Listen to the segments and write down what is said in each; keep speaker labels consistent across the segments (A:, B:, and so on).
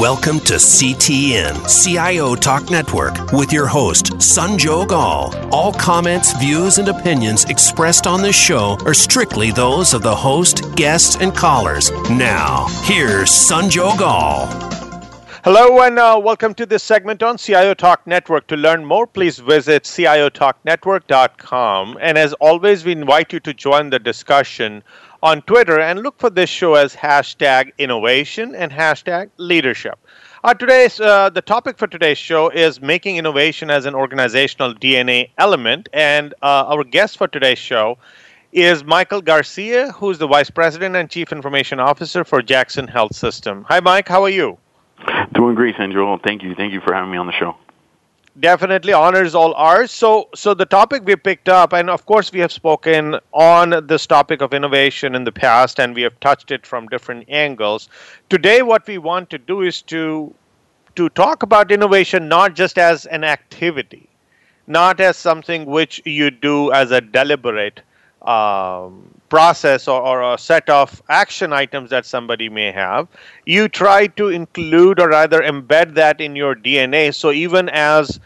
A: Welcome to CTN, CIO Talk Network, with your host, Sanjog Aul. All comments, views, and opinions expressed on this show are strictly those of the host, guests, and callers. Now, here's Sanjog Aul.
B: Hello and uh, welcome to this segment on CIO Talk Network. To learn more, please visit ciotalknetwork.com. And as always, we invite you to join the discussion on Twitter and look for this show as hashtag innovation and hashtag leadership. Uh, today's uh, the topic for today's show is making innovation as an organizational DNA element, and uh, our guest for today's show is Michael Garcia, who's the vice president and chief information officer for Jackson Health System. Hi, Mike. How are you?
C: Doing great, Sandro. Thank you. Thank you for having me on the show
B: definitely honors all ours. So so the topic we picked up and of course we have spoken on this topic of innovation in the past and we have touched it from different angles. Today what we want to do is to to talk about innovation not just as an activity not as something which you do as a deliberate um, process or, or, a set of action items that somebody may have, you try to include or rather embed that in your DNA. So even as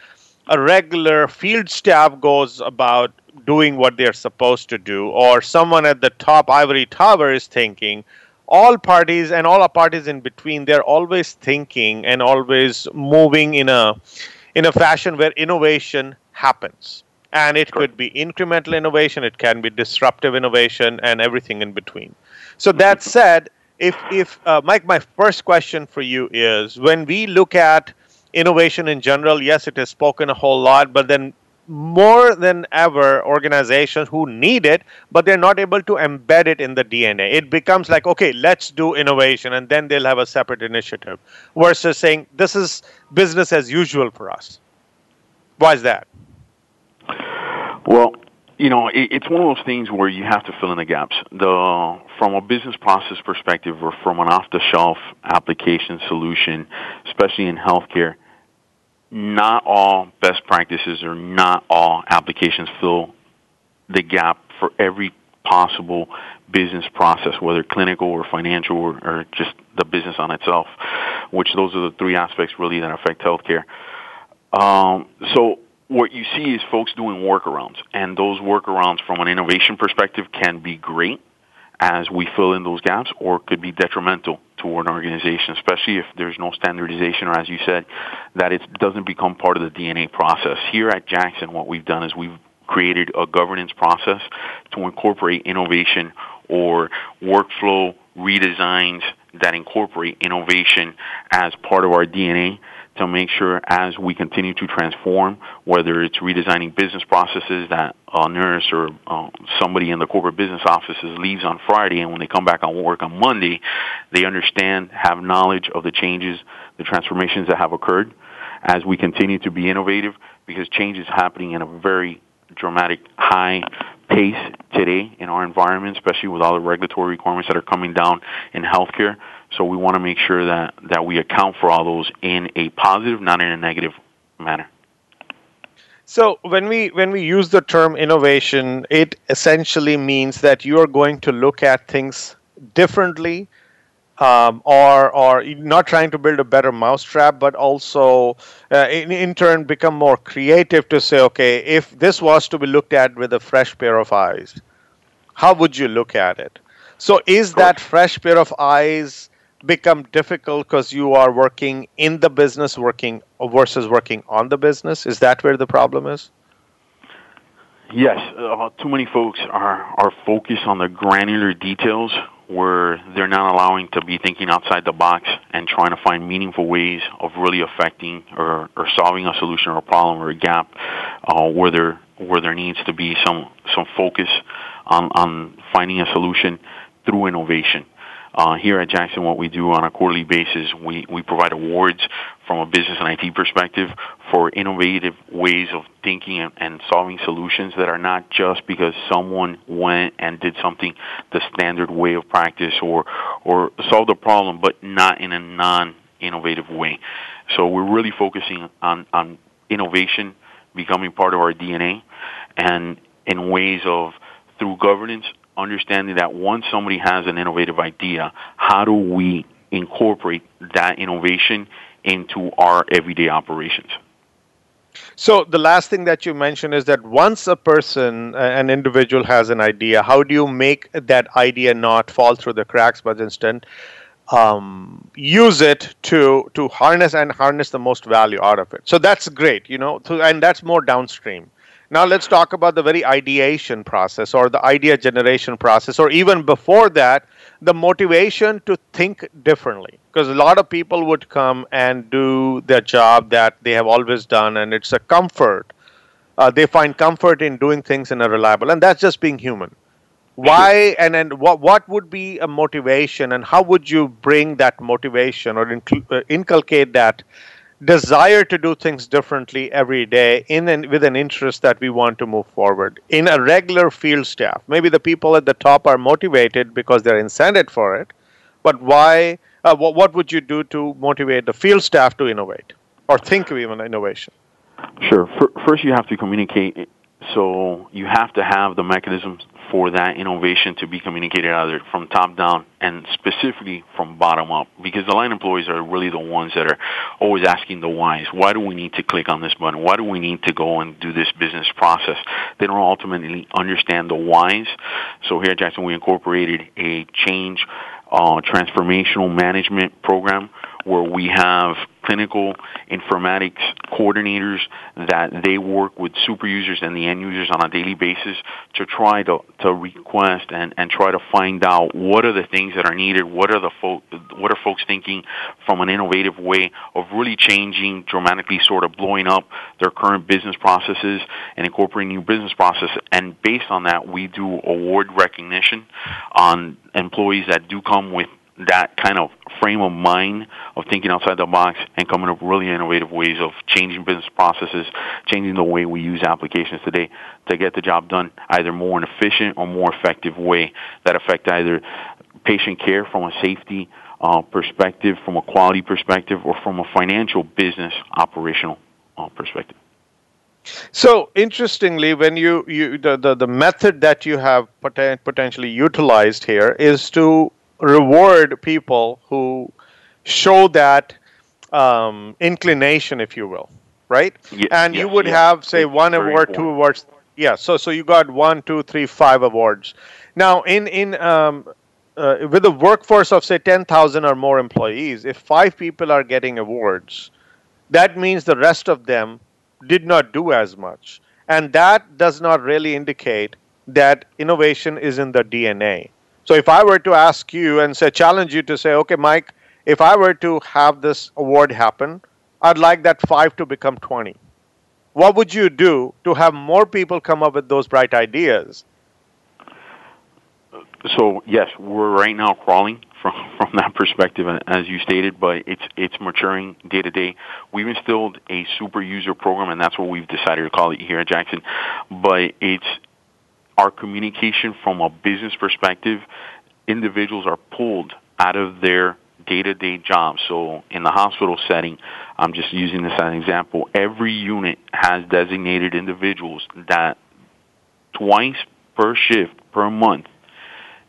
B: a regular field staff goes about doing what they're supposed to do, or someone at the top ivory tower is thinking, all parties and all parties in between, they're always thinking and always moving in a in a fashion where innovation happens and it could be incremental innovation it can be disruptive innovation and everything in between. So that said if if uh, mike my first question for you is when we look at innovation in general yes it is spoken a whole lot but then more than ever organizations who need it but they're not able to embed it in the dna it becomes like okay let's do innovation and then they'll have a separate initiative versus saying this is business as usual for us. Why is that
C: well, you know, it, it's one of those things where you have to fill in the gaps. The from a business process perspective, or from an off-the-shelf application solution, especially in healthcare, not all best practices or not all applications fill the gap for every possible business process, whether clinical or financial or, or just the business on itself. Which those are the three aspects really that affect healthcare. Um, so what you see is folks doing workarounds, and those workarounds from an innovation perspective can be great as we fill in those gaps, or could be detrimental to an organization, especially if there's no standardization, or as you said, that it doesn't become part of the DNA process. Here at Jackson, what we've done is we've created a governance process to incorporate innovation or workflow redesigns that incorporate innovation as part of our DNA to make sure as we continue to transform, whether it's redesigning business processes that a nurse or uh, somebody in the corporate business offices leaves on Friday and when they come back on work on Monday, they understand, have knowledge of the changes, the transformations that have occurred as we continue to be innovative because change is happening in a very dramatic high pace today in our environment, especially with all the regulatory requirements that are coming down in healthcare. So we want to make sure that, that we account for all those in a positive, not in a negative manner.
B: So when we when we use the term innovation, it essentially means that you are going to look at things differently, um, or or not trying to build a better mousetrap, but also uh, in, in turn become more creative to say, okay, if this was to be looked at with a fresh pair of eyes, how would you look at it? So is that fresh pair of eyes become difficult because you are working in the business working versus working on the business? Is that where the problem is?
C: Yes uh, too many folks are are focused on the granular details where they're not allowing to be thinking outside the box and trying to find meaningful ways of really affecting or, or solving a solution or a problem or a gap uh, where there where there needs to be some some focus on on finding a solution through innovation uh, here at Jackson, what we do on a quarterly basis, we, we provide awards from a business and IT perspective for innovative ways of thinking and, and solving solutions that are not just because someone went and did something the standard way of practice or, or solved a problem, but not in a non-innovative way. So we're really focusing on, on innovation becoming part of our DNA and in ways of through governance understanding that once somebody has an innovative idea, how do we incorporate that innovation into our everyday operations.
B: So the last thing that you mentioned is that once a person, an individual has an idea, how do you make that idea not fall through the cracks, but instead um, use it to to harness and harness the most value out of it? So that's great, you know, and that's more downstream. Now let's talk about the very ideation process or the idea generation process, or even before that, the motivation to think differently. Because a lot of people would come and do their job that they have always done, and it's a comfort. Uh, they find comfort in doing things in a reliable, and that's just being human. Why and and what what would be a motivation, and how would you bring that motivation or uh, inculcate that desire to do things differently every day in and with an interest that we want to move forward. In a regular field staff maybe the people at the top are motivated because they're incented for it but why uh, what, what would you do to motivate the field staff to innovate or think of even innovation?
C: Sure. First you have to communicate so you have to have the mechanisms for that innovation to be communicated either from top down and specifically from bottom up because the line employees are really the ones that are always asking the whys. Why do we need to click on this button? Why do we need to go and do this business process? They don't ultimately understand the whys. So here at Jackson, we incorporated a change uh, transformational management program where we have clinical informatics coordinators that they work with super users and the end users on a daily basis to try to, to request and, and try to find out what are the things that are needed, what are the fo- what are folks thinking from an innovative way of really changing dramatically sort of blowing up their current business processes and incorporating new business processes and based on that we do award recognition on employees that do come with that kind of frame of mind thinking outside the box and coming up really innovative ways of changing business processes, changing the way we use applications today to get the job done either more an efficient or more effective way that affect either patient care from a safety uh, perspective, from a quality perspective, or from a financial business operational uh, perspective.
B: So interestingly, when you, you the, the, the method that you have poten- potentially utilized here is to reward people who show that um, inclination, if you will, right?
C: Yeah,
B: and
C: yes,
B: you would
C: yes.
B: have, say,
C: It's
B: one award,
C: important.
B: two awards. Yeah. So so you got one, two, three, five awards. Now, in in um, uh, with a workforce of say ten thousand or more employees, if five people are getting awards, that means the rest of them did not do as much, and that does not really indicate that innovation is in the DNA. So if I were to ask you and say challenge you to say, okay, Mike, if I were to have this award happen, I'd like that five to become twenty. What would you do to have more people come up with those bright ideas?
C: So yes, we're right now crawling from from that perspective, as you stated, but it's it's maturing day to day. We've instilled a super user program, and that's what we've decided to call it here at Jackson. But it's our communication from a business perspective. Individuals are pulled out of their day-to-day job. So in the hospital setting, I'm just using this as an example. Every unit has designated individuals that twice per shift per month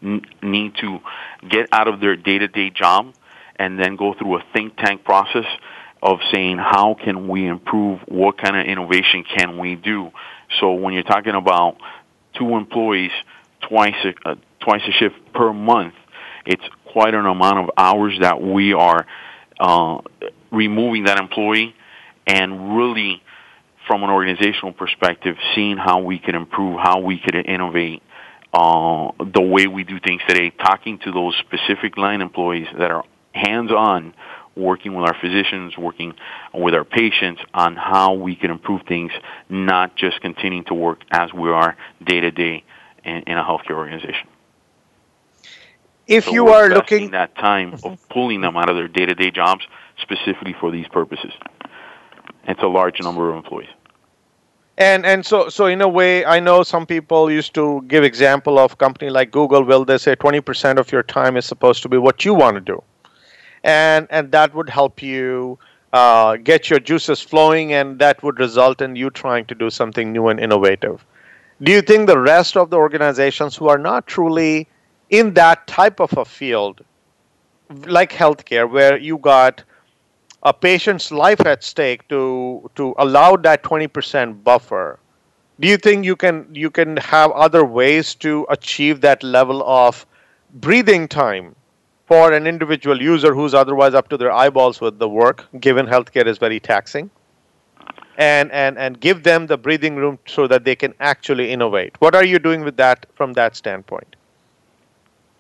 C: n- need to get out of their day-to-day job and then go through a think tank process of saying how can we improve what kind of innovation can we do so when you're talking about two employees twice a, uh, twice a shift per month it's quite an amount of hours that we are uh, removing that employee and really from an organizational perspective seeing how we can improve how we can innovate uh, the way we do things today, talking to those specific line employees that are hands-on, working with our physicians, working with our patients on how we can improve things, not just continuing to work as we are day to day in a healthcare organization.
B: If
C: So
B: you are looking,
C: that time of pulling them out of their day-to-day jobs specifically for these purposes. It's a large number of employees.
B: and and so so in a way, I know some people used to give example of company like Google. Will they say twenty percent of your time is supposed to be what you want to do, and and that would help you uh, get your juices flowing, and that would result in you trying to do something new and innovative. Do you think the rest of the organizations who are not truly in that type of a field like healthcare, where you got a patient's life at stake to to allow that 20% buffer do you think you can you can have other ways to achieve that level of breathing time for an individual user who's otherwise up to their eyeballs with the work given healthcare is very taxing? And and and give them the breathing room so that they can actually innovate. What are you doing with that from that standpoint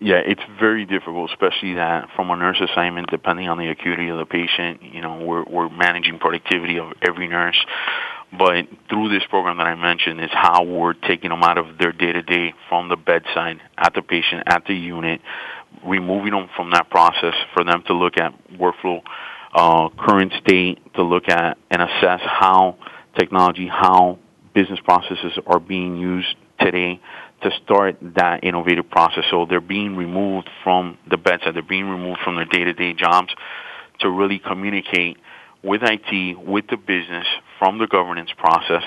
C: yeah, it's very difficult, especially that from a nurse assignment, depending on the acuity of the patient, you know, we're, we're managing productivity of every nurse. But through this program that I mentioned is how we're taking them out of their day to day from the bedside at the patient, at the unit, removing them from that process for them to look at workflow, uh, current state, to look at and assess how technology, how business processes are being used today to start that innovative process. So they're being removed from the bedside, they're being removed from their day-to-day jobs to really communicate with IT, with the business, from the governance process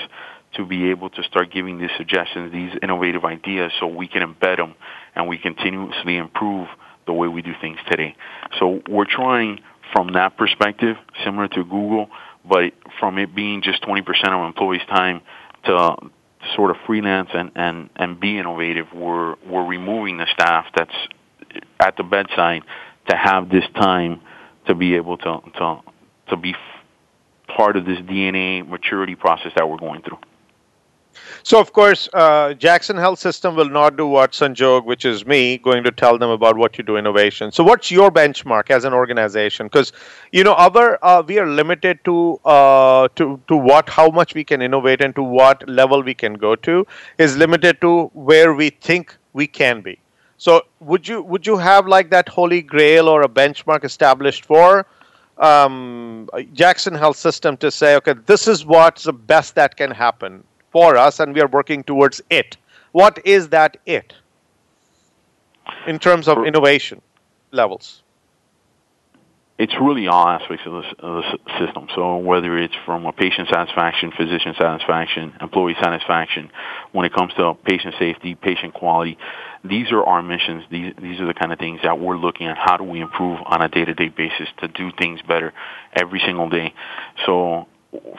C: to be able to start giving these suggestions, these innovative ideas so we can embed them and we continuously improve the way we do things today. So we're trying from that perspective, similar to Google, but from it being just 20% of employees' time to sort of freelance and, and, and be innovative, we're, we're removing the staff that's at the bedside to have this time to be able to, to, to be part of this DNA maturity process that we're going through.
B: So, of course, uh, Jackson Health System will not do what Sanjog, which is me, going to tell them about what you do innovation. So, what's your benchmark as an organization? Because you know, our uh, we are limited to uh, to to what how much we can innovate and to what level we can go to is limited to where we think we can be. So, would you would you have like that holy grail or a benchmark established for um, Jackson Health System to say, okay, this is what's the best that can happen? For us and we are working towards it. What is that it in terms of innovation levels?
C: It's really all aspects of the, of the system. So whether it's from a patient satisfaction, physician satisfaction, employee satisfaction, when it comes to patient safety, patient quality, these are our missions. These these are the kind of things that we're looking at. How do we improve on a day-to-day basis to do things better every single day? So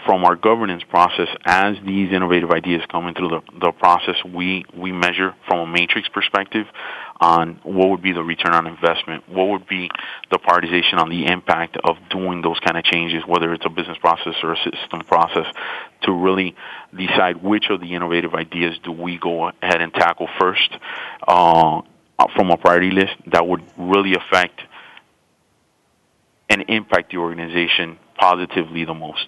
C: from our governance process, as these innovative ideas come into the, the process, we, we measure from a matrix perspective on what would be the return on investment, what would be the prioritization on the impact of doing those kind of changes, whether it's a business process or a system process, to really decide which of the innovative ideas do we go ahead and tackle first uh, from a priority list that would really affect and impact the organization positively the most.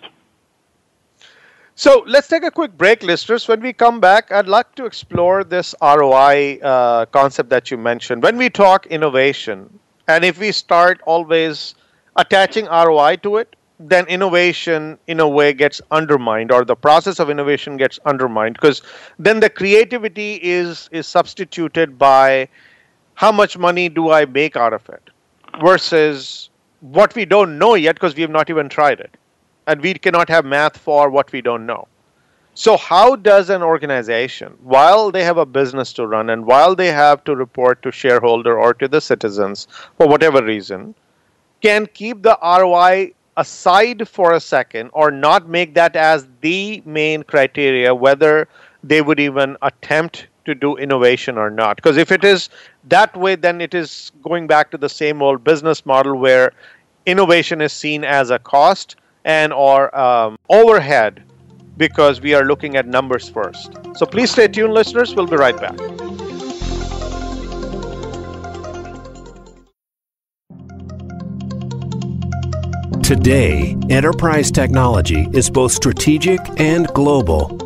B: So let's take a quick break, listeners. When we come back, I'd like to explore this ROI uh, concept that you mentioned. When we talk innovation, and if we start always attaching ROI to it, then innovation in a way gets undermined or the process of innovation gets undermined because then the creativity is is substituted by how much money do I make out of it versus what we don't know yet because we have not even tried it and we cannot have math for what we don't know. So, how does an organization, while they have a business to run and while they have to report to shareholder or to the citizens for whatever reason, can keep the ROI aside for a second or not make that as the main criteria whether they would even attempt to do innovation or not? Because if it is that way, then it is going back to the same old business model where innovation is seen as a cost and or um, overhead because we are looking at numbers first. So please stay tuned, listeners. We'll be right back.
A: Today, enterprise technology is both strategic and global.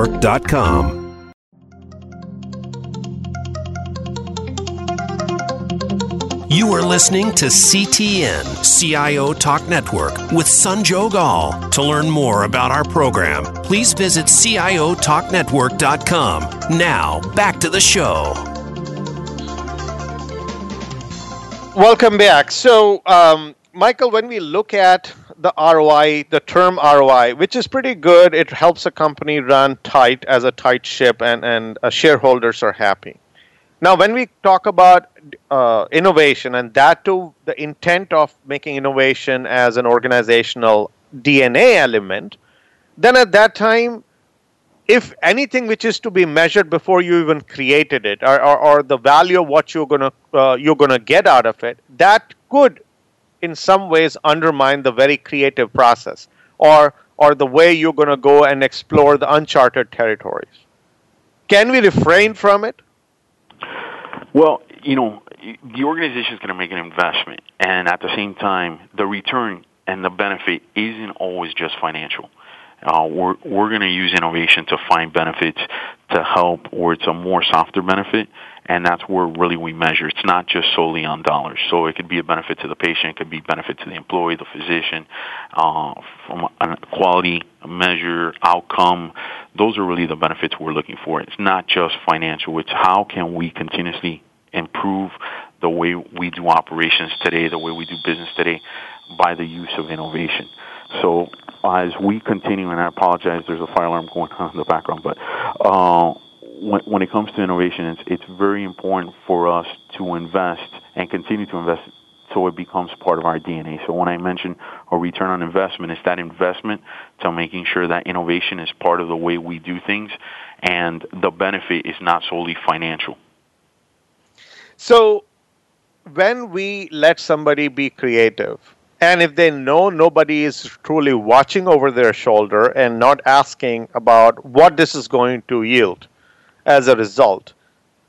A: CIOTalkNetwork.com. You are listening to CTN, CIO Talk Network, with Sanjog Aul. To learn more about our program, please visit CIOTalkNetwork.com. Now, back to the show.
B: Welcome back. So, um, Michael, when we look at the ROI, the term ROI, which is pretty good, it helps a company run tight as a tight ship, and, and uh, shareholders are happy. Now, when we talk about uh, innovation, and that too, the intent of making innovation as an organizational DNA element, then at that time, if anything which is to be measured before you even created it, or, or, or the value of what you're gonna uh, you're gonna get out of it, that could, in some ways, undermine the very creative process, or or the way you're gonna go and explore the uncharted territories. Can we refrain from it?
C: Well, you know, the organization is going to make an investment, and at the same time, the return and the benefit isn't always just financial. Uh, we're we're going to use innovation to find benefits to help, or it's a more softer benefit, and that's where really we measure. It's not just solely on dollars. So it could be a benefit to the patient, it could be benefit to the employee, the physician, uh, from a quality measure, outcome. Those are really the benefits we're looking for. It's not just financial. It's how can we continuously improve the way we do operations today, the way we do business today, by the use of innovation. So as we continue, and I apologize, there's a fire alarm going on in the background, but uh, when, when it comes to innovation, it's, it's very important for us to invest and continue to invest so it becomes part of our DNA. So when I mention a return on investment, it's that investment to making sure that innovation is part of the way we do things and the benefit is not solely financial.
B: So when we let somebody be creative, and if they know nobody is truly watching over their shoulder and not asking about what this is going to yield as a result,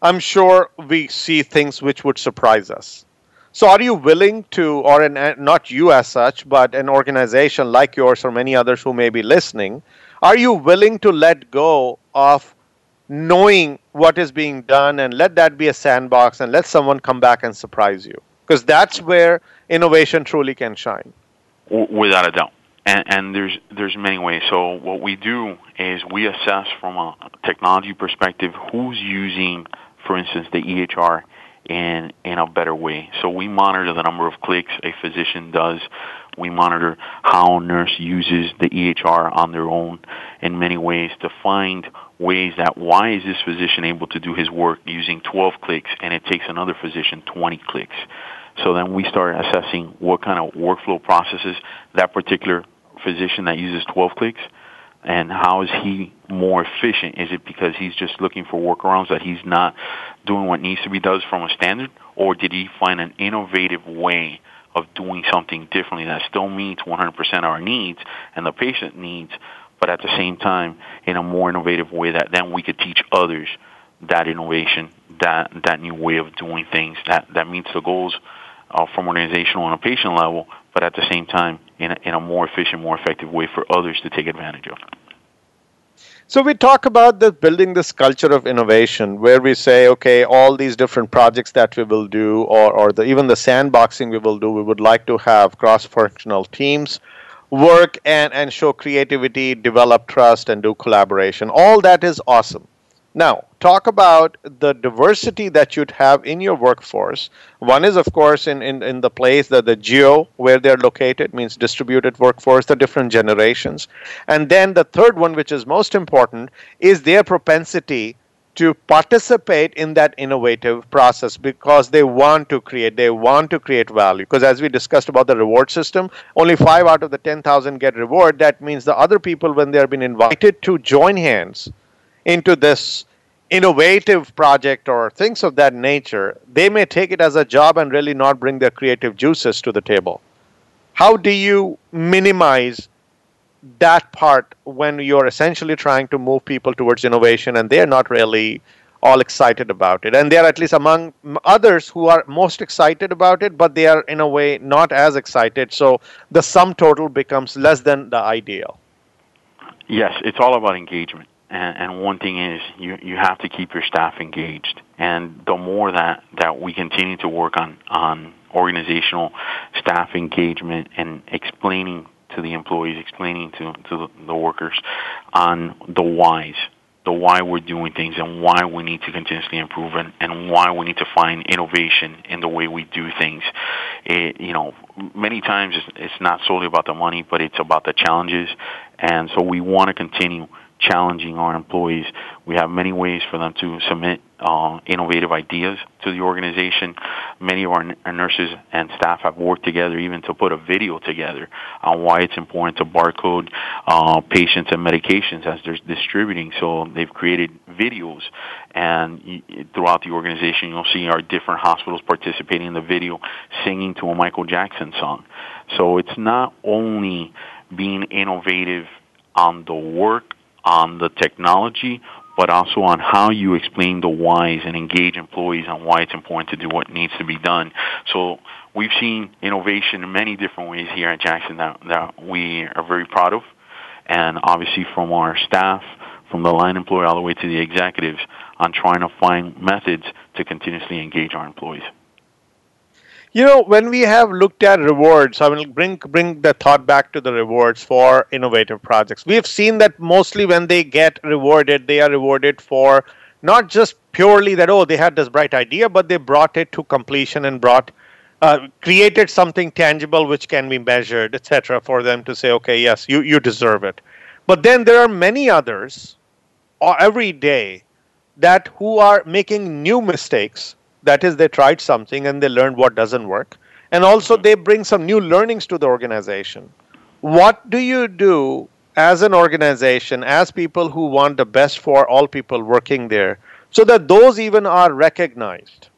B: I'm sure we see things which would surprise us. So, are you willing to, or an, not you as such, but an organization like yours or many others who may be listening, are you willing to let go of knowing what is being done and let that be a sandbox and let someone come back and surprise you? Because that's where innovation truly can shine.
C: Without a doubt. And, and, there's there's many ways. So what we do is we assess from a technology perspective who's using, for instance, the EHR in in a better way. So we monitor the number of clicks a physician does. We monitor how a nurse uses the EHR on their own in many ways to find ways that why is this physician able to do his work using 12 clicks and it takes another physician 20 clicks. So then we start assessing what kind of workflow processes that particular physician that uses 12 clicks and how is he more efficient? Is it because he's just looking for workarounds that he's not doing what needs to be done from a standard, or did he find an innovative way of doing something differently that still meets 100% our needs and the patient needs, but at the same time in a more innovative way that then we could teach others that innovation, that that new way of doing things that that meets the goals uh, from organizational and a patient level, but at the same time in a, in a more efficient, more effective way for others to take advantage of.
B: So we talk about the building this culture of innovation where we say, okay, all these different projects that we will do, or, or the, even the sandboxing we will do, we would like to have cross-functional teams work and, and show creativity, develop trust, and do collaboration. All that is awesome. Now, talk about the diversity that you'd have in your workforce. One is, of course, in, in, in the place that the geo where they're located means distributed workforce, the different generations. And then the third one, which is most important, is their propensity to participate in that innovative process because they want to create they want to create value because as we discussed about the reward system only 5 out of the 10000 get reward that means the other people when they have been invited to join hands into this innovative project or things of that nature, they may take it as a job and really not bring their creative juices to the table. How do you minimize that part when you're essentially trying to move people towards innovation and they're not really all excited about it? And they're at least among others who are most excited about it, but they are in a way not as excited. So the sum total becomes less than the ideal.
C: Yes, it's all about engagement and, and one thing is you you have to keep your staff engaged. And the more that that we continue to work on on organizational staff engagement and explaining to the employees, explaining to to the workers on the whys the why we're doing things and why we need to continuously improve and, and why we need to find innovation in the way we do things. It, you know, many times it's, it's not solely about the money, but it's about the challenges. And so we want to continue challenging our employees. We have many ways for them to submit uh, innovative ideas to the organization. Many of our, our, nurses and staff have worked together even to put a video together on why it's important to barcode uh, patients and medications as they're distributing. So they've created videos, and throughout the organization, you'll see our different hospitals participating in the video, singing to a Michael Jackson song. So it's not only being innovative on the work on the technology, but also on how you explain the whys and engage employees on why it's important to do what needs to be done. So we've seen innovation in many different ways here at Jackson that, that we are very proud of. And obviously from our staff, from the line employee all the way to the executives on trying to find methods to continuously engage our employees.
B: You know, when we have looked at rewards, I will bring bring the thought back to the rewards for innovative projects. We have seen that mostly when they get rewarded, they are rewarded for not just purely that oh they had this bright idea, but they brought it to completion and brought uh, created something tangible which can be measured, etc. For them to say okay yes you you deserve it. But then there are many others uh, every day that who are making new mistakes that is, they tried something and they learned what doesn't work. And also, mm-hmm. they bring some new learnings to the organization. What do you do as an organization, as people who want the best for all people working there, so that those even are recognized?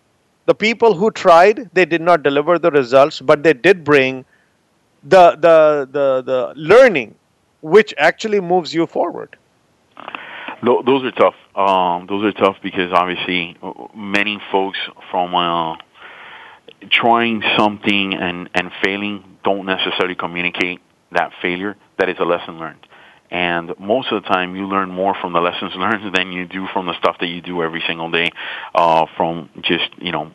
B: The people who tried, they did not deliver the results, but they did bring the, the, the, the learning which actually moves you forward.
C: Those are tough. Um, those are tough because obviously many folks from uh, trying something and, and failing don't necessarily communicate that failure. That is a lesson learned. And most of the time, you learn more from the lessons learned than you do from the stuff that you do every single day. Uh, from just you know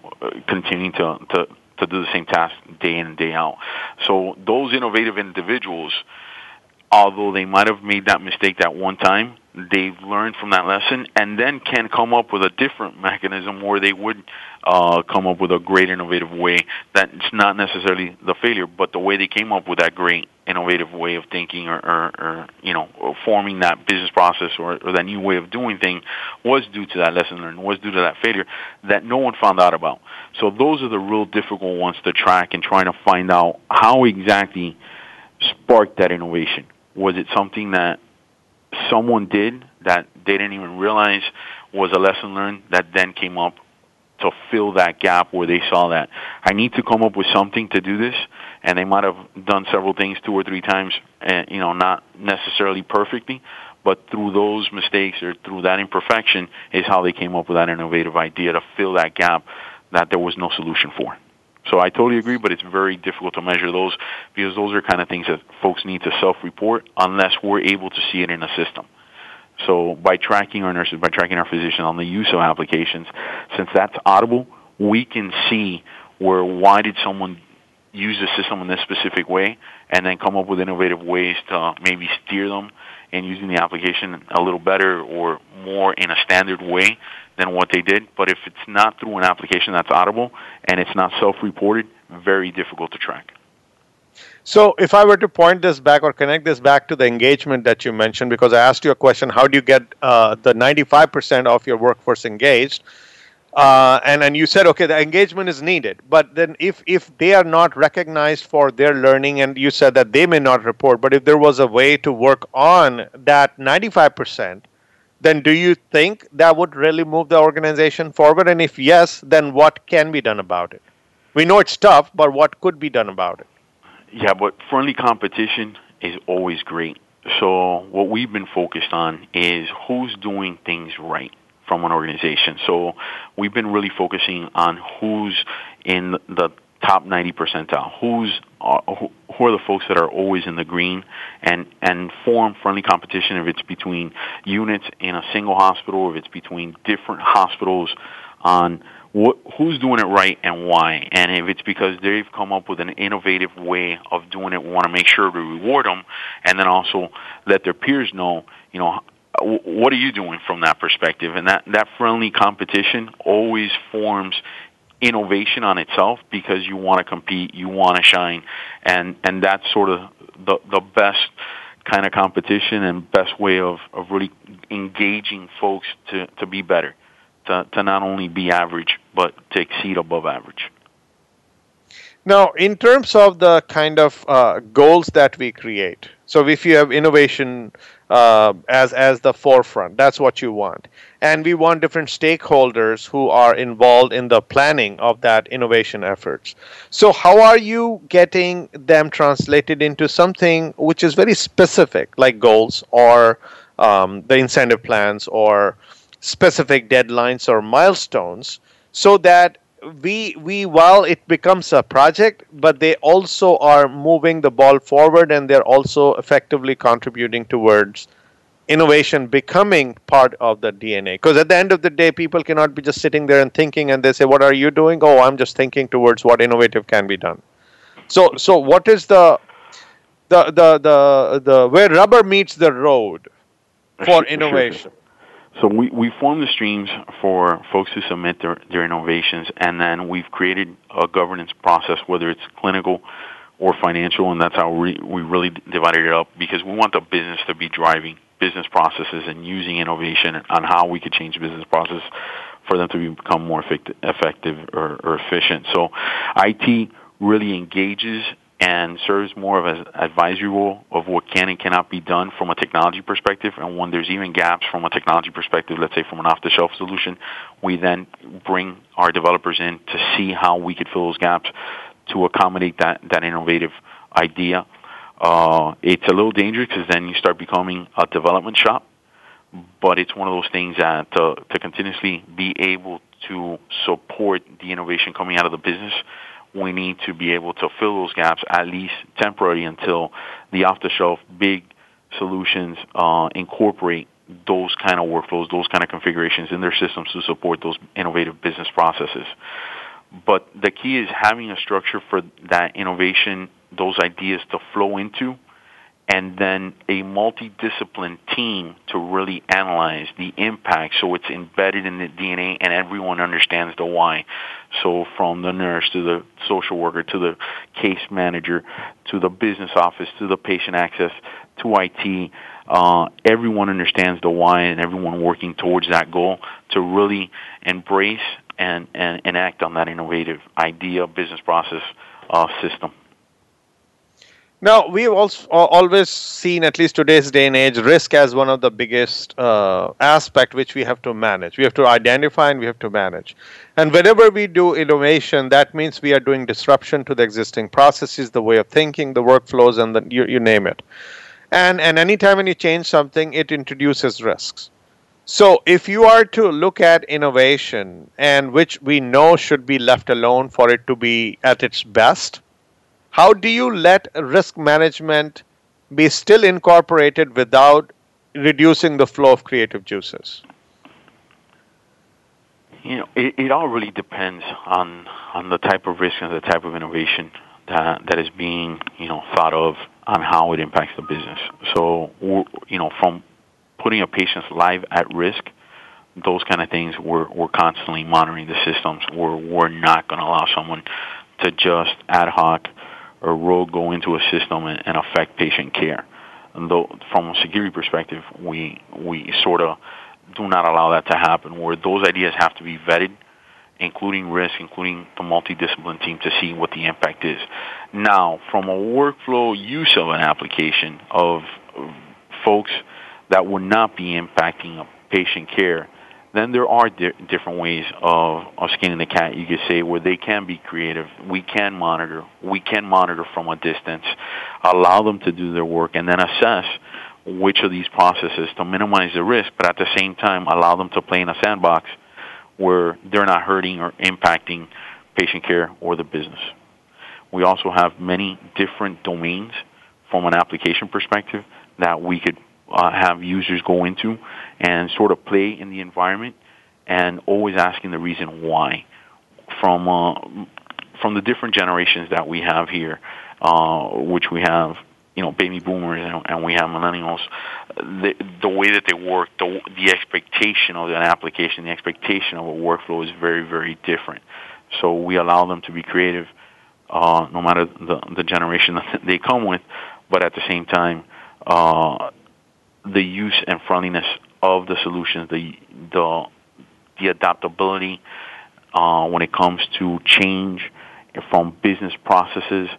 C: continuing to to to do the same task day in and day out. So those innovative individuals, although they might have made that mistake that one time, they've learned from that lesson and then can come up with a different mechanism where they would uh, come up with a great innovative way that's not necessarily the failure, but the way they came up with that great innovative way of thinking or, or, or you know, forming that business process or, or that new way of doing things was due to that lesson learned, was due to that failure that no one found out about. So those are the real difficult ones to track and trying to find out how exactly sparked that innovation. Was it something that someone did that they didn't even realize was a lesson learned that then came up to fill that gap where they saw that I need to come up with something to do this, and they might have done several things two or three times, and you know, not necessarily perfectly, but through those mistakes or through that imperfection is how they came up with that innovative idea to fill that gap that there was no solution for. So I totally agree, but it's very difficult to measure those because those are kind of things that folks need to self-report unless we're able to see it in a system. So by tracking our nurses, by tracking our physicians on the use of applications, since that's audible, we can see where why did someone use the system in this specific way and then come up with innovative ways to maybe steer them in using the application a little better or more in a standard way than what they did. But if it's not through an application that's audible and it's not self-reported, very difficult to track.
B: So, if I were to point this back or connect this back to the engagement that you mentioned, because I asked you a question, how do you get uh, the 95% of your workforce engaged? Uh, and and you said okay, the engagement is needed, but then if if they are not recognized for their learning, and you said that they may not report, but if there was a way to work on that 95%, then do you think that would really move the organization forward? And if yes, then what can be done about it? We know it's tough, but what could be done about it?
C: Yeah, but friendly competition is always great. So what we've been focused on is who's doing things right from an organization. So we've been really focusing on who's in the top 90 percentile? Who's uh, who are the folks that are always in the green and and form friendly competition if it's between units in a single hospital, if it's between different hospitals on what, who's doing it right and why. And if it's because they've come up with an innovative way of doing it, we want to make sure to reward them, and then also let their peers know, you know, what are you doing from that perspective? And that that friendly competition always forms innovation on itself because you want to compete, you want to shine, and and that's sort of the the best kind of competition and best way of of really engaging folks to to be better, to to not only be average but to exceed above average.
B: Now, in terms of the kind of uh, goals that we create, so if you have innovation uh, as as the forefront, that's what you want, and we want different stakeholders who are involved in the planning of that innovation efforts. So, how are you getting them translated into something which is very specific, like goals or um, the incentive plans or specific deadlines or milestones, so that we we while it becomes a project but they also are moving the ball forward and they're also effectively contributing towards innovation becoming part of the dna because at the end of the day people cannot be just sitting there and thinking and they say what are you doing? Oh i'm just thinking towards what innovative can be done. So so what is the the the the, the where rubber meets the road for innovation
C: so we, we form the streams for folks to submit their, their innovations, and then we've created a governance process, whether it's clinical or financial, and that's how we, we really divided it up because we want the business to be driving business processes and using innovation on how we could change business process for them to become more effective or, or efficient. So IT really engages and serves more of an advisory role of what can and cannot be done from a technology perspective. And when there's even gaps from a technology perspective, let's say from an off-the-shelf solution, we then bring our developers in to see how we could fill those gaps to accommodate that, that innovative idea. Uh, it's a little dangerous because then you start becoming a development shop. But it's one of those things that uh, to continuously be able to support the innovation coming out of the business we need to be able to fill those gaps at least temporarily until the off-the-shelf big solutions uh, incorporate those kind of workflows, those kind of configurations in their systems to support those innovative business processes. But the key is having a structure for that innovation, those ideas to flow into and then a multidiscipline team to really analyze the impact so it's embedded in the DNA and everyone understands the why. So from the nurse to the social worker to the case manager to the business office to the patient access to IT, uh, everyone understands the why and everyone working towards that goal to really embrace and, and, and act on that innovative idea, business process, uh, system.
B: Now, we've also always seen, at least today's day and age, risk as one of the biggest uh, aspect which we have to manage. We have to identify and we have to manage. And whenever we do innovation, that means we are doing disruption to the existing processes, the way of thinking, the workflows, and the, you, you name it. And and anytime when you change something, it introduces risks. So if you are to look at innovation, and which we know should be left alone for it to be at its best how do you let risk management be still incorporated without reducing the flow of creative juices?
C: You know, it, it all really depends on on the type of risk and the type of innovation that that is being you know thought of on how it impacts the business. So you know, from putting a patient's life at risk, those kind of things we're we're constantly monitoring the systems. We're we're not going to allow someone to just ad hoc or rogue go into a system and, and affect patient care. And though, from a security perspective, we we sort of do not allow that to happen. Where those ideas have to be vetted, including risk, including the multidiscipline team, to see what the impact is. Now, from a workflow use of an application of folks that would not be impacting patient care, then there are di- different ways of, of skinning the cat, you could say, where they can be creative. We can monitor. We can monitor from a distance, allow them to do their work, and then assess which of these processes to minimize the risk, but at the same time allow them to play in a sandbox where they're not hurting or impacting patient care or the business. We also have many different domains from an application perspective that we could uh, have users go into and sort of play in the environment and always asking the reason why from uh, from the different generations that we have here, uh, which we have you know baby boomers and, and we have millennials, the the way that they work, the the expectation of an application, the expectation of a workflow is very very different. So we allow them to be creative, uh, no matter the the generation that they come with, but at the same time, uh, the use and friendliness of the solutions, the the the adaptability uh, when it comes to change from business processes,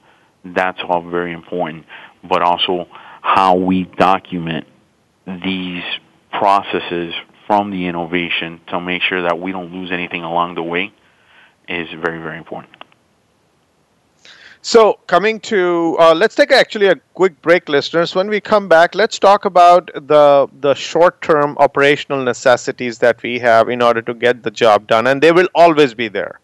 C: that's all very important. But also how we document these processes from the innovation to make sure that we don't lose anything along the way is very, very important.
B: So, coming to, uh, let's take actually a quick break, listeners. When we come back, let's talk about the the short-term operational necessities that we have in order to get the job done, and they will always be there.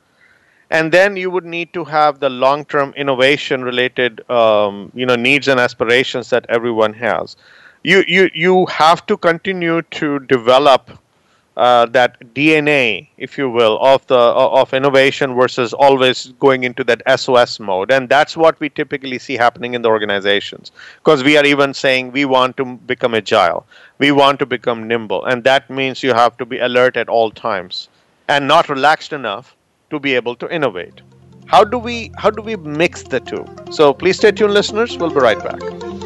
B: And then you would need to have the long-term innovation-related, um, you know, needs and aspirations that everyone has. You you you have to continue to develop uh, that DNA, if you will, of the of innovation versus always going into that SOS mode, and that's what we typically see happening in the organizations. Because we are even saying we want to become agile, we want to become nimble, and that means you have to be alert at all times and not relaxed enough to be able to innovate. How do we how do we mix the two? So please stay tuned, listeners. We'll be right back.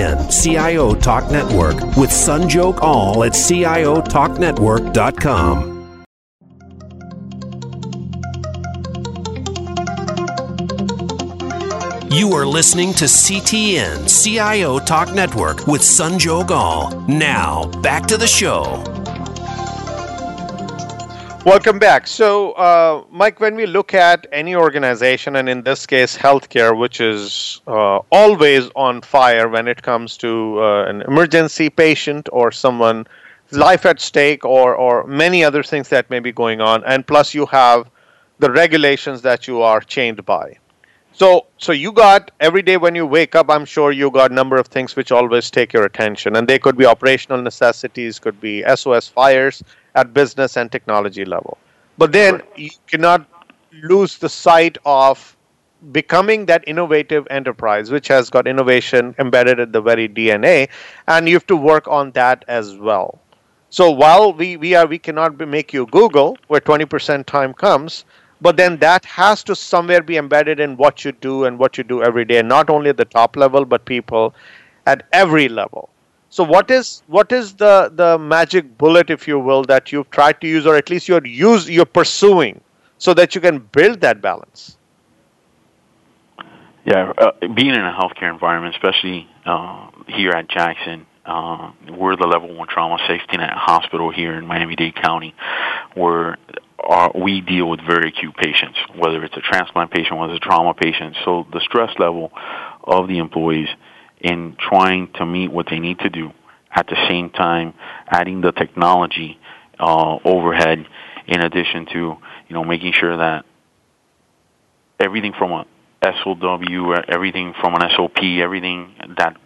A: CIO Talk Network with Sanjog Aul at CIOTalkNetwork.com. You are listening to CTN CIO Talk Network with Sanjog Aul. Now, back to the show.
B: Welcome back. So, uh, Mike, when we look at any organization, and in this case, healthcare, which is uh, always on fire when it comes to uh, an emergency patient or someone life at stake or, or many other things that may be going on, and plus you have the regulations that you are chained by. So, so you got every day when you wake up, I'm sure you got a number of things which always take your attention, and they could be operational necessities, could be SOS fires at business and technology level. But then right. you cannot lose the sight of becoming that innovative enterprise, which has got innovation embedded in the very DNA, and you have to work on that as well. So while we, we are we cannot be, make you Google, where 20% time comes, but then that has to somewhere be embedded in what you do and what you do every day, not only at the top level, but people at every level. So what is what is the the magic bullet, if you will, that you've tried to use, or at least you're use you're pursuing, so that you can build that balance?
C: Yeah, uh, being in a healthcare environment, especially uh, here at Jackson, uh, we're the level one trauma safety net hospital here in Miami-Dade County, where our, we deal with very acute patients, whether it's a transplant patient, whether it's a trauma patient. So the stress level of the employees in trying to meet what they need to do at the same time adding the technology uh, overhead in addition to you know making sure that everything from a SOW, everything from an SOP, everything that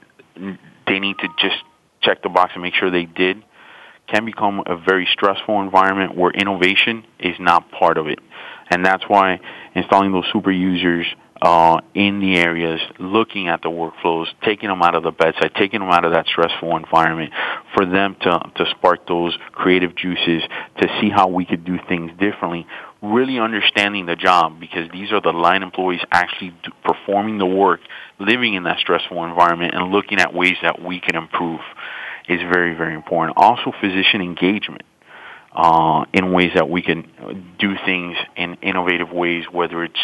C: they need to just check the box and make sure they did can become a very stressful environment where innovation is not part of it. And that's why installing those super users uh, in the areas, looking at the workflows, taking them out of the bedside, taking them out of that stressful environment, for them to, to spark those creative juices, to see how we could do things differently, really understanding the job because these are the line employees actually do, performing the work, living in that stressful environment, and looking at ways that we can improve is very, very important. Also, physician engagement. Uh, in ways that we can do things in innovative ways, whether it's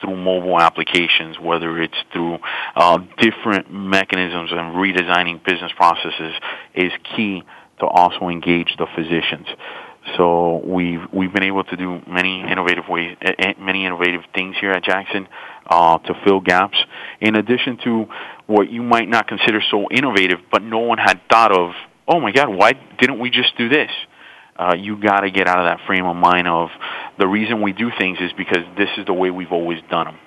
C: through mobile applications, whether it's through uh, different mechanisms and redesigning business processes, is key to also engage the physicians. So we've we've been able to do many innovative ways, eh, eh, many innovative things here at Jackson uh, to fill gaps. In addition to what you might not consider so innovative, but no one had thought of. Oh my God, why didn't we just do this? Uh, you got to get out of that frame of mind of the reason we do things is because this is the way we've always done them.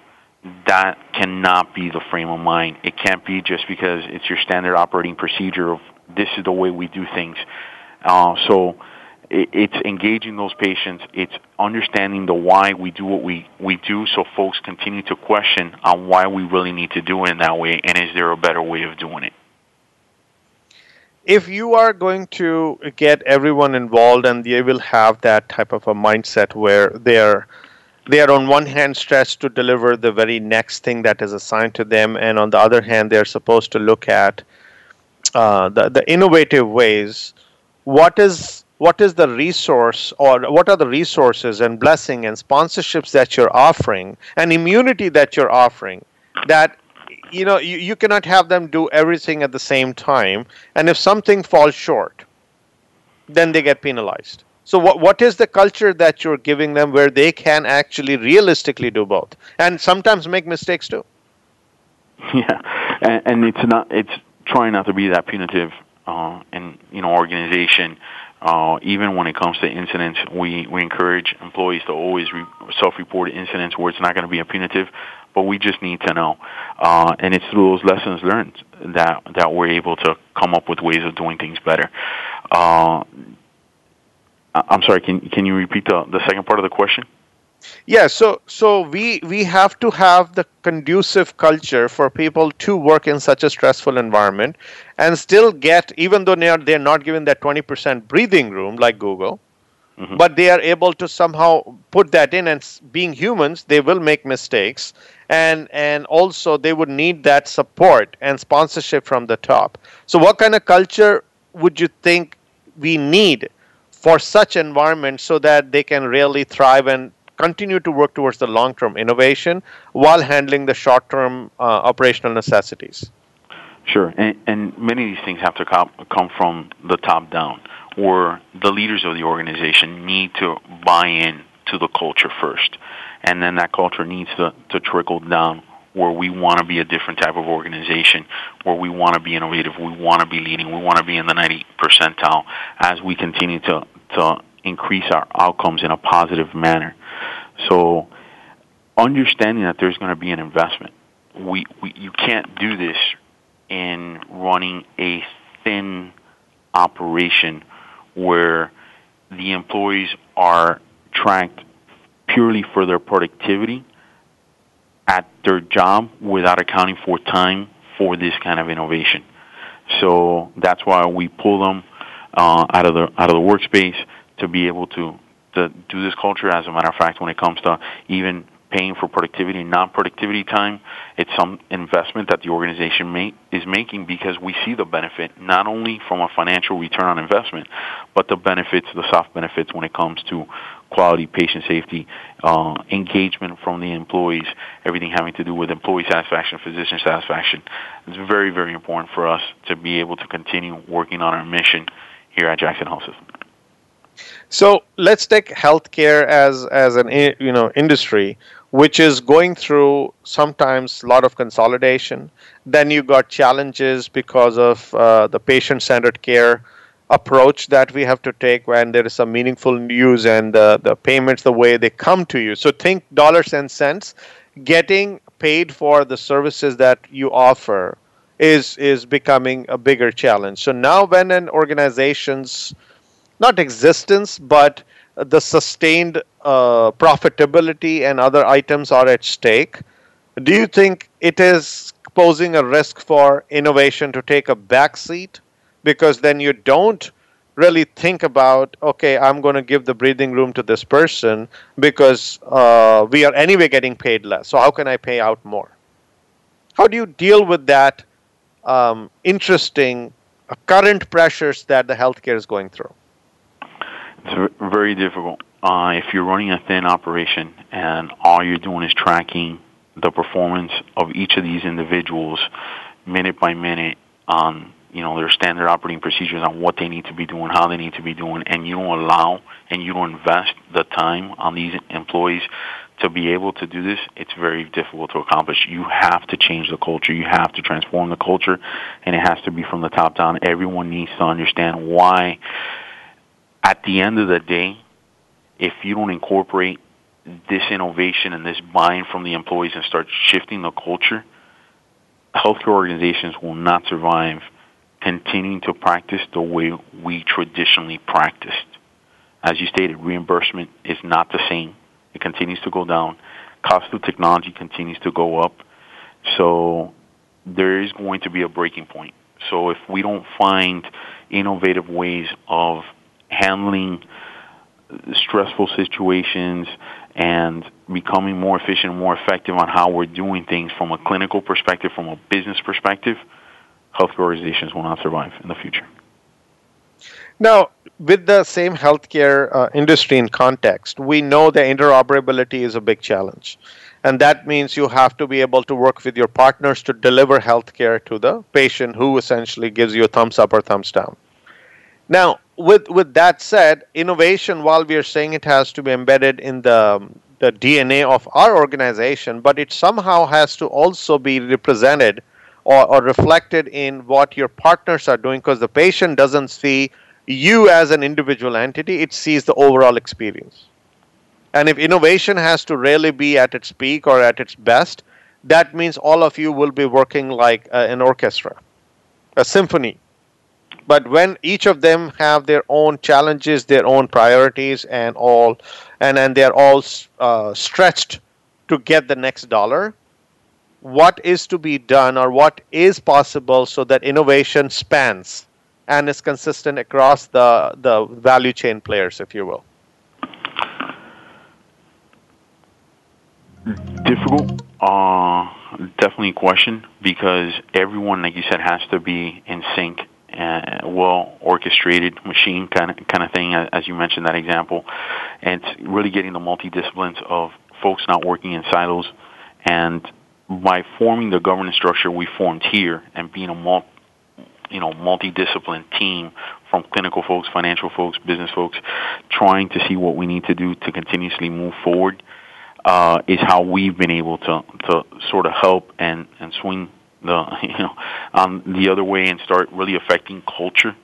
C: That cannot be the frame of mind. It can't be just because it's your standard operating procedure of this is the way we do things. Uh, so it's engaging those patients. It's understanding the why we do what we, we do so folks continue to question on why we really need to do it in that way and is there a better way of doing it.
B: If you are going to get everyone involved and they will have that type of a mindset where they're they are on one hand stressed to deliver the very next thing that is assigned to them and on the other hand they're supposed to look at uh, the, the innovative ways. What is what is the resource or what are the resources and blessing and sponsorships that you're offering and immunity that you're offering that you know you, you cannot have them do everything at the same time. And if something falls short then they get penalized. So what what is the culture that you're giving them where they can actually realistically do both? And sometimes make mistakes too.
C: Yeah. And, and it's not it's trying not to be that punitive uh, and you know organization. Uh, even when it comes to incidents, we, we encourage employees to always re- self-report incidents where it's not going to be a punitive, but we just need to know. Uh, and it's through those lessons learned that that we're able to come up with ways of doing things better. Uh, I'm sorry. Can can you repeat the the second part of the question?
B: yeah so so we we have to have the conducive culture for people to work in such a stressful environment and still get even though they are they're not given that 20% breathing room like google mm-hmm. but they are able to somehow put that in and being humans they will make mistakes and and also they would need that support and sponsorship from the top so what kind of culture would you think we need for such environment so that they can really thrive and continue to work towards the long term innovation while handling the short term uh, operational necessities.
C: Sure, and, and, many of these things have to come, come from the top down, where the leaders of the organization need to buy in to the culture first, and then that culture needs to, to trickle down where we want to be a different type of organization, where we want to be innovative, we want to be leading, we want to be in the 90 percentile as we continue to, to increase our outcomes in a positive manner. So understanding that there's going to be an investment. We, we you can't do this in running a thin operation where the employees are tracked purely for their productivity at their job without accounting for time for this kind of innovation. So that's why we pull them uh, out of the out of the workspace to be able to to do this culture. As a matter of fact, when it comes to even paying for productivity and non-productivity time, it's some investment that the organization make, is making because we see the benefit not only from a financial return on investment, but the benefits, the soft benefits when it comes to quality, patient safety, uh, engagement from the employees, everything having to do with employee satisfaction, physician satisfaction. It's very, very important for us to be able to continue working on our mission here at Jackson Health System.
B: So let's take healthcare as as an you know industry, which is going through sometimes a lot of consolidation. Then you got challenges because of uh, the patient-centered care approach that we have to take when there is some meaningful news and the, the payments the way they come to you. So think dollars and cents. Getting paid for the services that you offer is is becoming a bigger challenge. So now when an organization's not existence, but the sustained uh, profitability and other items are at stake. Do you think it is posing a risk for innovation to take a backseat? Because then you don't really think about, okay, I'm going to give the breathing room to this person because uh, we are anyway getting paid less. So how can I pay out more? How do you deal with that um, interesting uh, current pressures that the healthcare is going through?
C: It's very difficult. Uh, if you're running a thin operation and all you're doing is tracking the performance of each of these individuals minute by minute on you know their standard operating procedures on what they need to be doing, how they need to be doing, and you don't allow and you don't invest the time on these employees to be able to do this, it's very difficult to accomplish. You have to change the culture. You have to transform the culture, and it has to be from the top down. Everyone needs to understand why. At the end of the day, if you don't incorporate this innovation and this buying from the employees and start shifting the culture, healthcare organizations will not survive continuing to practice the way we traditionally practiced. As you stated, reimbursement is not the same. It continues to go down. Cost of technology continues to go up. So there is going to be a breaking point. So if we don't find innovative ways of handling stressful situations and becoming more efficient more effective on how we're doing things from a clinical perspective, from a business perspective, healthcare organizations will not survive in the future.
B: Now, with the same healthcare uh, industry in context, we know the interoperability is a big challenge. And that means you have to be able to work with your partners to deliver healthcare to the patient who essentially gives you a thumbs up or thumbs down. Now, with with that said, innovation, while we are saying it has to be embedded in the the DNA of our organization, but it somehow has to also be represented or, or reflected in what your partners are doing because the patient doesn't see you as an individual entity, it sees the overall experience. And if innovation has to really be at its peak or at its best, that means all of you will be working like uh, an orchestra, a symphony but when each of them have their own challenges their own priorities and all and and they're all uh, stretched to get the next dollar what is to be done or what is possible so that innovation spans and is consistent across the the value chain players if you will?
C: Difficult uh definitely a question because everyone like you said has to be in sync uh, well orchestrated machine kind of kind of thing, as you mentioned that example, and really getting the multidisciplines of folks not working in silos, and by forming the governance structure we formed here and being a multi, you know multidiscipline team from clinical folks, financial folks, business folks, trying to see what we need to do to continuously move forward. Uh, is how we've been able to to sort of help and and swing the you know um, the other way and start really affecting culture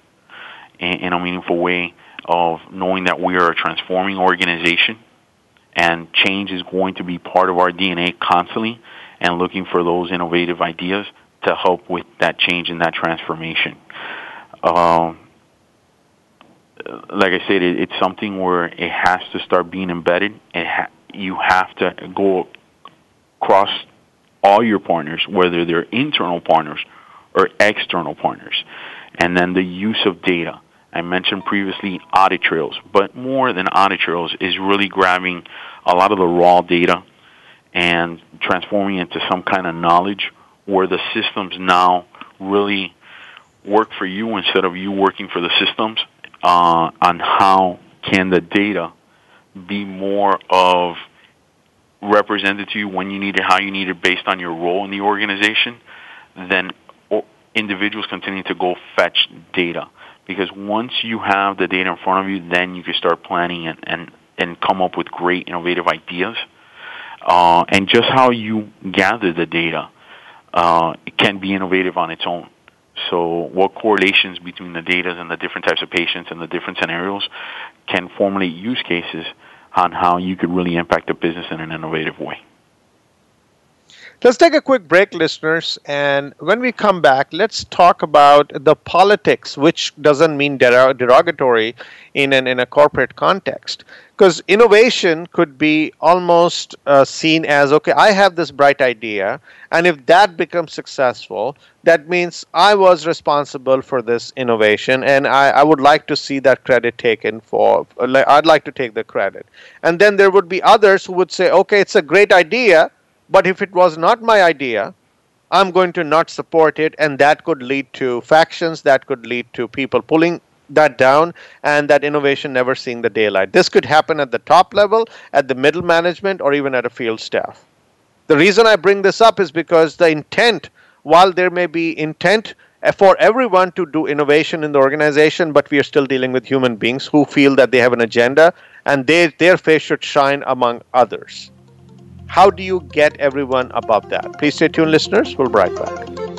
C: in, in a meaningful way of knowing that we are a transforming organization and change is going to be part of our DNA constantly and looking for those innovative ideas to help with that change and that transformation. Um, like I said, it, it's something where it has to start being embedded. It ha- you have to go across all your partners, whether they're internal partners or external partners. And then the use of data. I mentioned previously audit trails, but more than audit trails is really grabbing a lot of the raw data and transforming it into some kind of knowledge where the systems now really work for you instead of you working for the systems uh, on how can the data be more of represented to you when you need it, how you need it, based on your role in the organization, then individuals continue to go fetch data. Because once you have the data in front of you, then you can start planning and, and, and come up with great innovative ideas. Uh, and just how you gather the data uh, can be innovative on its own. So what correlations between the data and the different types of patients and the different scenarios can formulate use cases on how you could really impact the business in an innovative way.
B: Let's take a quick break, listeners. And when we come back, let's talk about the politics, which doesn't mean derogatory in, an, in a corporate context. Because innovation could be almost uh, seen as okay, I have this bright idea, and if that becomes successful, that means I was responsible for this innovation, and I, I would like to see that credit taken for, I'd like to take the credit. And then there would be others who would say, okay, it's a great idea but if it was not my idea, I'm going to not support it, and that could lead to factions, that could lead to people pulling that down and that innovation never seeing the daylight. This could happen at the top level, at the middle management, or even at a field staff. The reason I bring this up is because the intent, while there may be intent for everyone to do innovation in the organization, but we are still dealing with human beings who feel that they have an agenda and they, their face should shine among others. How do you get everyone above that? Please stay tuned, listeners. We'll be right back.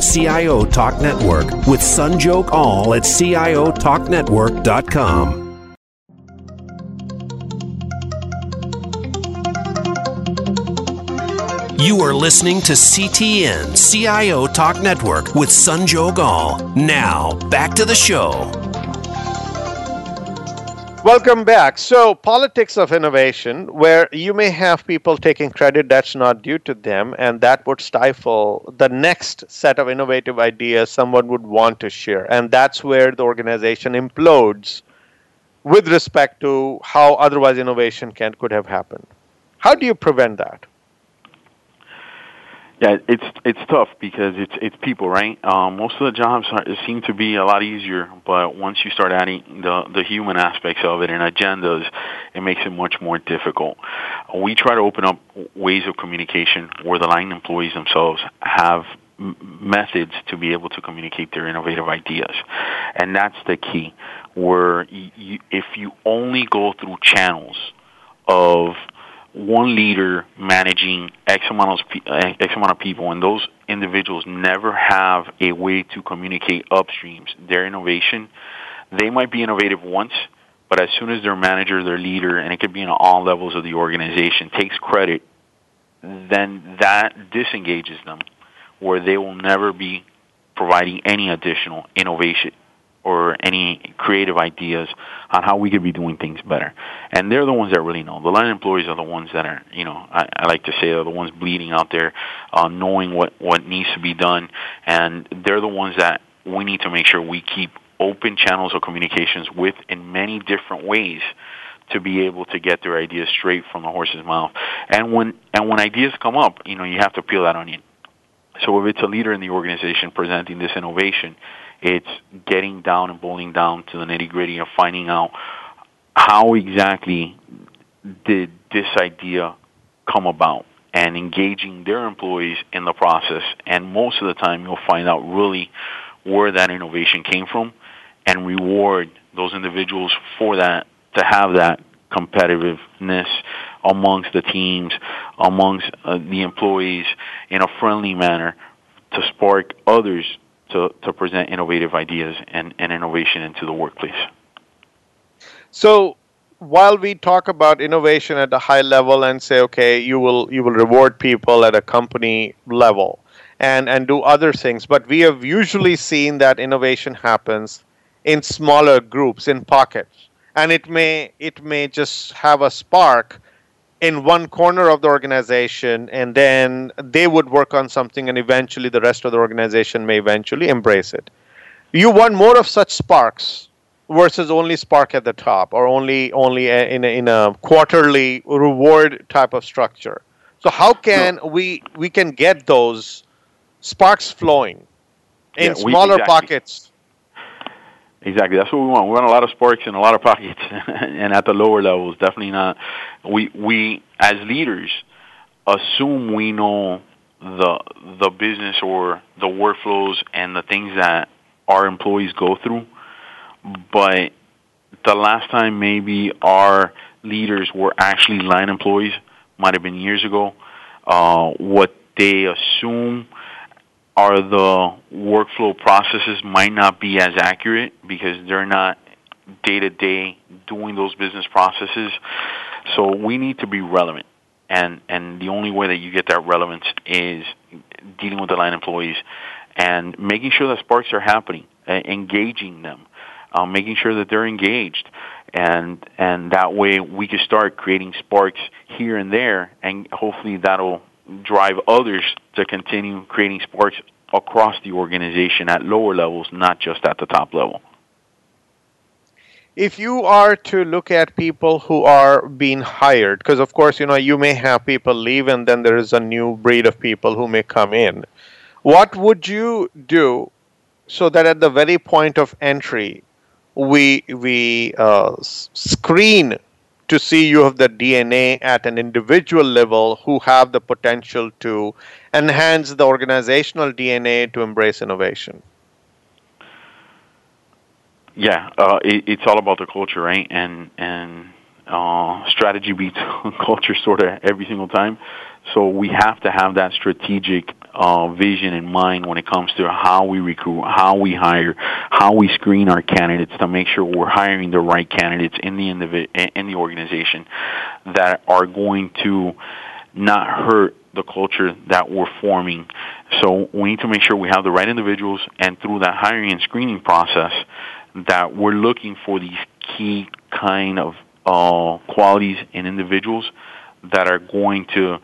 A: CIO Talk Network with Sanjog Aul at CIOTalkNetwork.com. You are listening to CTN CIO Talk Network with Sanjog Aul. Now, back to the show.
B: Welcome back. So, politics of innovation, where you may have people taking credit that's not due to them, and that would stifle the next set of innovative ideas someone would want to share. And that's where the organization implodes with respect to how otherwise innovation can could have happened. How do you prevent that?
C: Yeah, it's it's tough because it's it's people, right? Um, most of the jobs are, seem to be a lot easier, but once you start adding the the human aspects of it and agendas, it makes it much more difficult. We try to open up ways of communication where the line employees themselves have methods to be able to communicate their innovative ideas, and that's the key. Where you, if you only go through channels of one leader managing X amount of uh, X amount of people, and those individuals never have a way to communicate upstreams their innovation. They might be innovative once, but as soon as their manager, their leader, and it could be in all levels of the organization, takes credit, then that disengages them, where they will never be providing any additional innovation or any creative ideas on how we could be doing things better. And they're the ones that really know. The line employees are the ones that are, you know, I, I like to say are the ones bleeding out there, uh, knowing what, what needs to be done. And they're the ones that we need to make sure we keep open channels of communications with in many different ways to be able to get their ideas straight from the horse's mouth. And when and when ideas come up, you know, you have to peel that onion. So if it's a leader in the organization presenting this innovation, it's getting down and boiling down to the nitty gritty of finding out how exactly did this idea come about and engaging their employees in the process. And most of the time, you'll find out really where that innovation came from and reward those individuals for that to have that competitiveness amongst the teams, amongst uh, the employees in a friendly manner to spark others to, to present innovative ideas and, and innovation into the workplace.
B: So while we talk about innovation at a high level and say, okay, you will you will reward people at a company level and, and do other things, but we have usually seen that innovation happens in smaller groups, in pockets. And it may it may just have a spark in one corner of the organization and then they would work on something and eventually the rest of the organization may eventually embrace it. You want more of such sparks versus only spark at the top or only only in a, in a quarterly reward type of structure. So how can we we can get those sparks flowing in yeah, smaller exactly. pockets
C: Exactly. That's what we want. We want a lot of sparks and a lot of pockets, and at the lower levels, definitely not. We we as leaders assume we know the the business or the workflows and the things that our employees go through, but the last time maybe our leaders were actually line employees might have been years ago. Uh, what they assume are the workflow processes might not be as accurate because they're not day to day doing those business processes. So we need to be relevant. and and the only way that you get that relevance is dealing with the line employees and making sure that sparks are happening, uh, engaging them, uh, making sure that they're engaged, and and that way we can start creating sparks here and there, and hopefully that'll drive others to continue creating sparks across the organization at lower levels, not just at the top level.
B: If you are to look at people who are being hired, because of course, you know, you may have people leave and then there is a new breed of people who may come in. What would you do so that at the very point of entry, we we uh, screen to see you have the DNA at an individual level who have the potential to enhance the organizational DNA to embrace innovation?
C: Yeah, uh, it, it's all about the culture, right? And and uh, strategy beats culture sort of every single time. So we have to have that strategic uh, vision in mind when it comes to how we recruit, how we hire, how we screen our candidates to make sure we're hiring the right candidates in the in the organization that are going to not hurt the culture that we're forming. So we need to make sure we have the right individuals, and through that hiring and screening process, that we're looking for these key kind of uh, qualities in individuals that are going to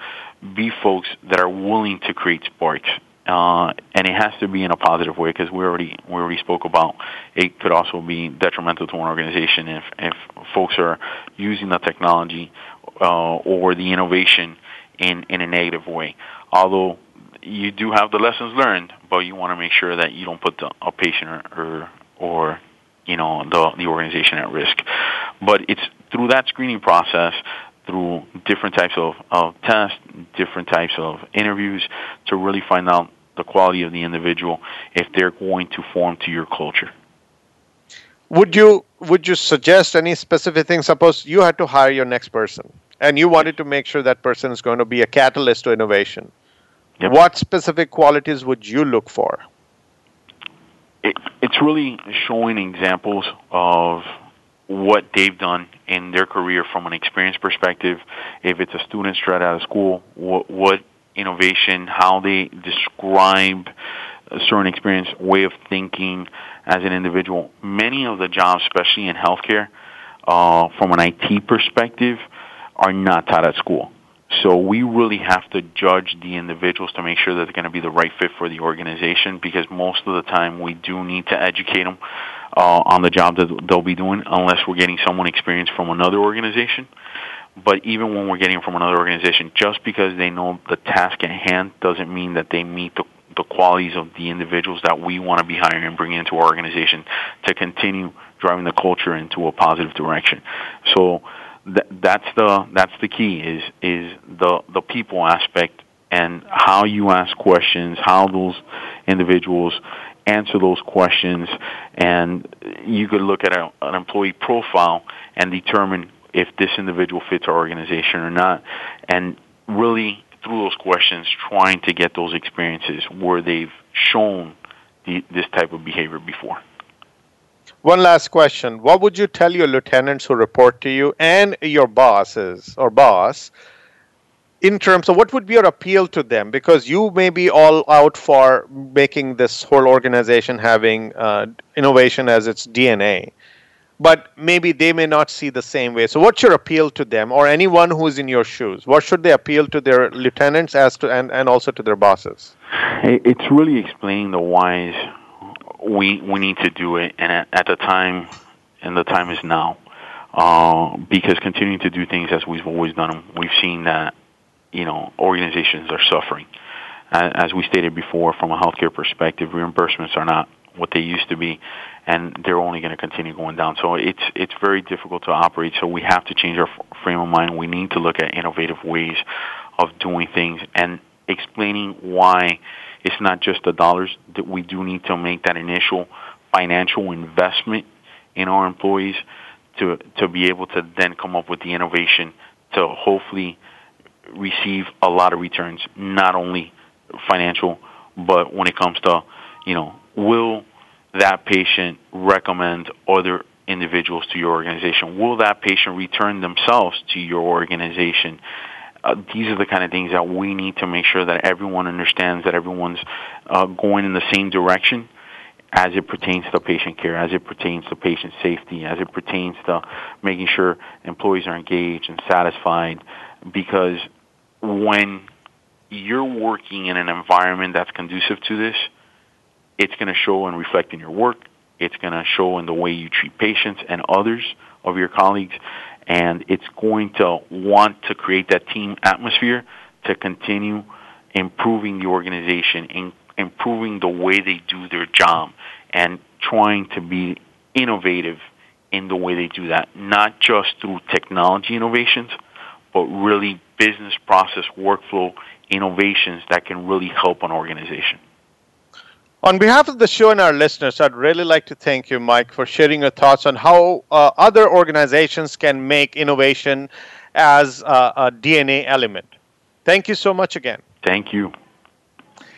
C: be folks that are willing to create sparks. Uh, and it has to be in a positive way because we already we already spoke about it could also be detrimental to an organization if if folks are using the technology uh, or the innovation in in a negative way. Although you do have the lessons learned, but you want to make sure that you don't put the, a patient or, or or you know the the organization at risk. But it's through that screening process through different types of, of tests, different types of interviews to really find out the quality of the individual if they're going to form to your culture.
B: Would you would you suggest any specific things? Suppose you had to hire your next person and you wanted to make sure that person is going to be a catalyst to innovation. Yep. What specific qualities would you look for?
C: It, it's really showing examples of what they've done in their career from an experience perspective. If it's a student straight out of school, what, what innovation, how they describe a certain experience, way of thinking as an individual. Many of the jobs, especially in healthcare, uh, from an IT perspective, are not taught at school. So we really have to judge the individuals to make sure that they're going to be the right fit for the organization because most of the time we do need to educate them uh, on the job that they'll be doing unless we're getting someone experienced from another organization. But even when we're getting from another organization, just because they know the task at hand doesn't mean that they meet the, the qualities of the individuals that we want to be hiring and bringing into our organization to continue driving the culture into a positive direction. So th- that's the that's the key is is the the people aspect and how you ask questions, how those individuals answer those questions, and you could look at a, an employee profile and determine if this individual fits our organization or not, and really through those questions trying to get those experiences where they've shown the, this type of behavior before.
B: One last question. What would you tell your lieutenants who report to you and your bosses or boss in terms of what would be your appeal to them? Because you may be all out for making this whole organization having uh, innovation as its dna but maybe they may not see the same way. So what's your appeal to them or anyone who's in your shoes? What should they appeal to their lieutenants as to and, and also to their bosses?
C: It's really explaining the whys we we need to do it and at, at the time and the time is now. Uh, because continuing to do things as we've always done we've seen that you know, organizations are suffering. As we stated before, from a healthcare perspective, reimbursements are not what they used to be, and they're only going to continue going down. So it's it's very difficult to operate. So we have to change our frame of mind. We need to look at innovative ways of doing things and explaining why it's not just the dollars that we do need to make that initial financial investment in our employees to to be able to then come up with the innovation to hopefully receive a lot of returns, not only financial, but when it comes to, you know, will that patient recommend other individuals to your organization? Will that patient return themselves to your organization? uh, these are the kind of things that we need to make sure that everyone understands that everyone's uh, going in the same direction as it pertains to patient care, as it pertains to patient safety, as it pertains to making sure employees are engaged and satisfied. Because when you're working in an environment that's conducive to this, it's going to show and reflect in your work. It's going to show in the way you treat patients and others of your colleagues. And it's going to want to create that team atmosphere to continue improving the organization, in, improving the way they do their job, and trying to be innovative in the way they do that, not just through technology innovations, but really business process workflow innovations that can really help an organization.
B: On behalf of the show and our listeners, I'd really like to thank you, Mike, for sharing your thoughts on how uh, other organizations can make innovation as a, a DNA element. Thank you so much again.
C: Thank you.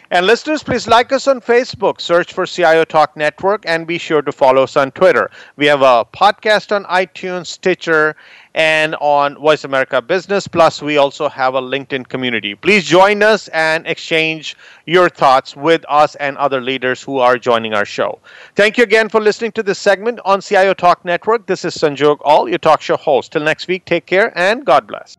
B: And listeners, please like us on Facebook, search for CIO Talk Network, and be sure to follow us on Twitter. We have a podcast on iTunes, Stitcher, and on Voice America Business. Plus, we also have a LinkedIn community. Please join us and exchange your thoughts with us and other leaders who are joining our show. Thank you again for listening to this segment on CIO Talk Network. This is Sanjog Aul, your talk show host. Till next week, take care and God bless.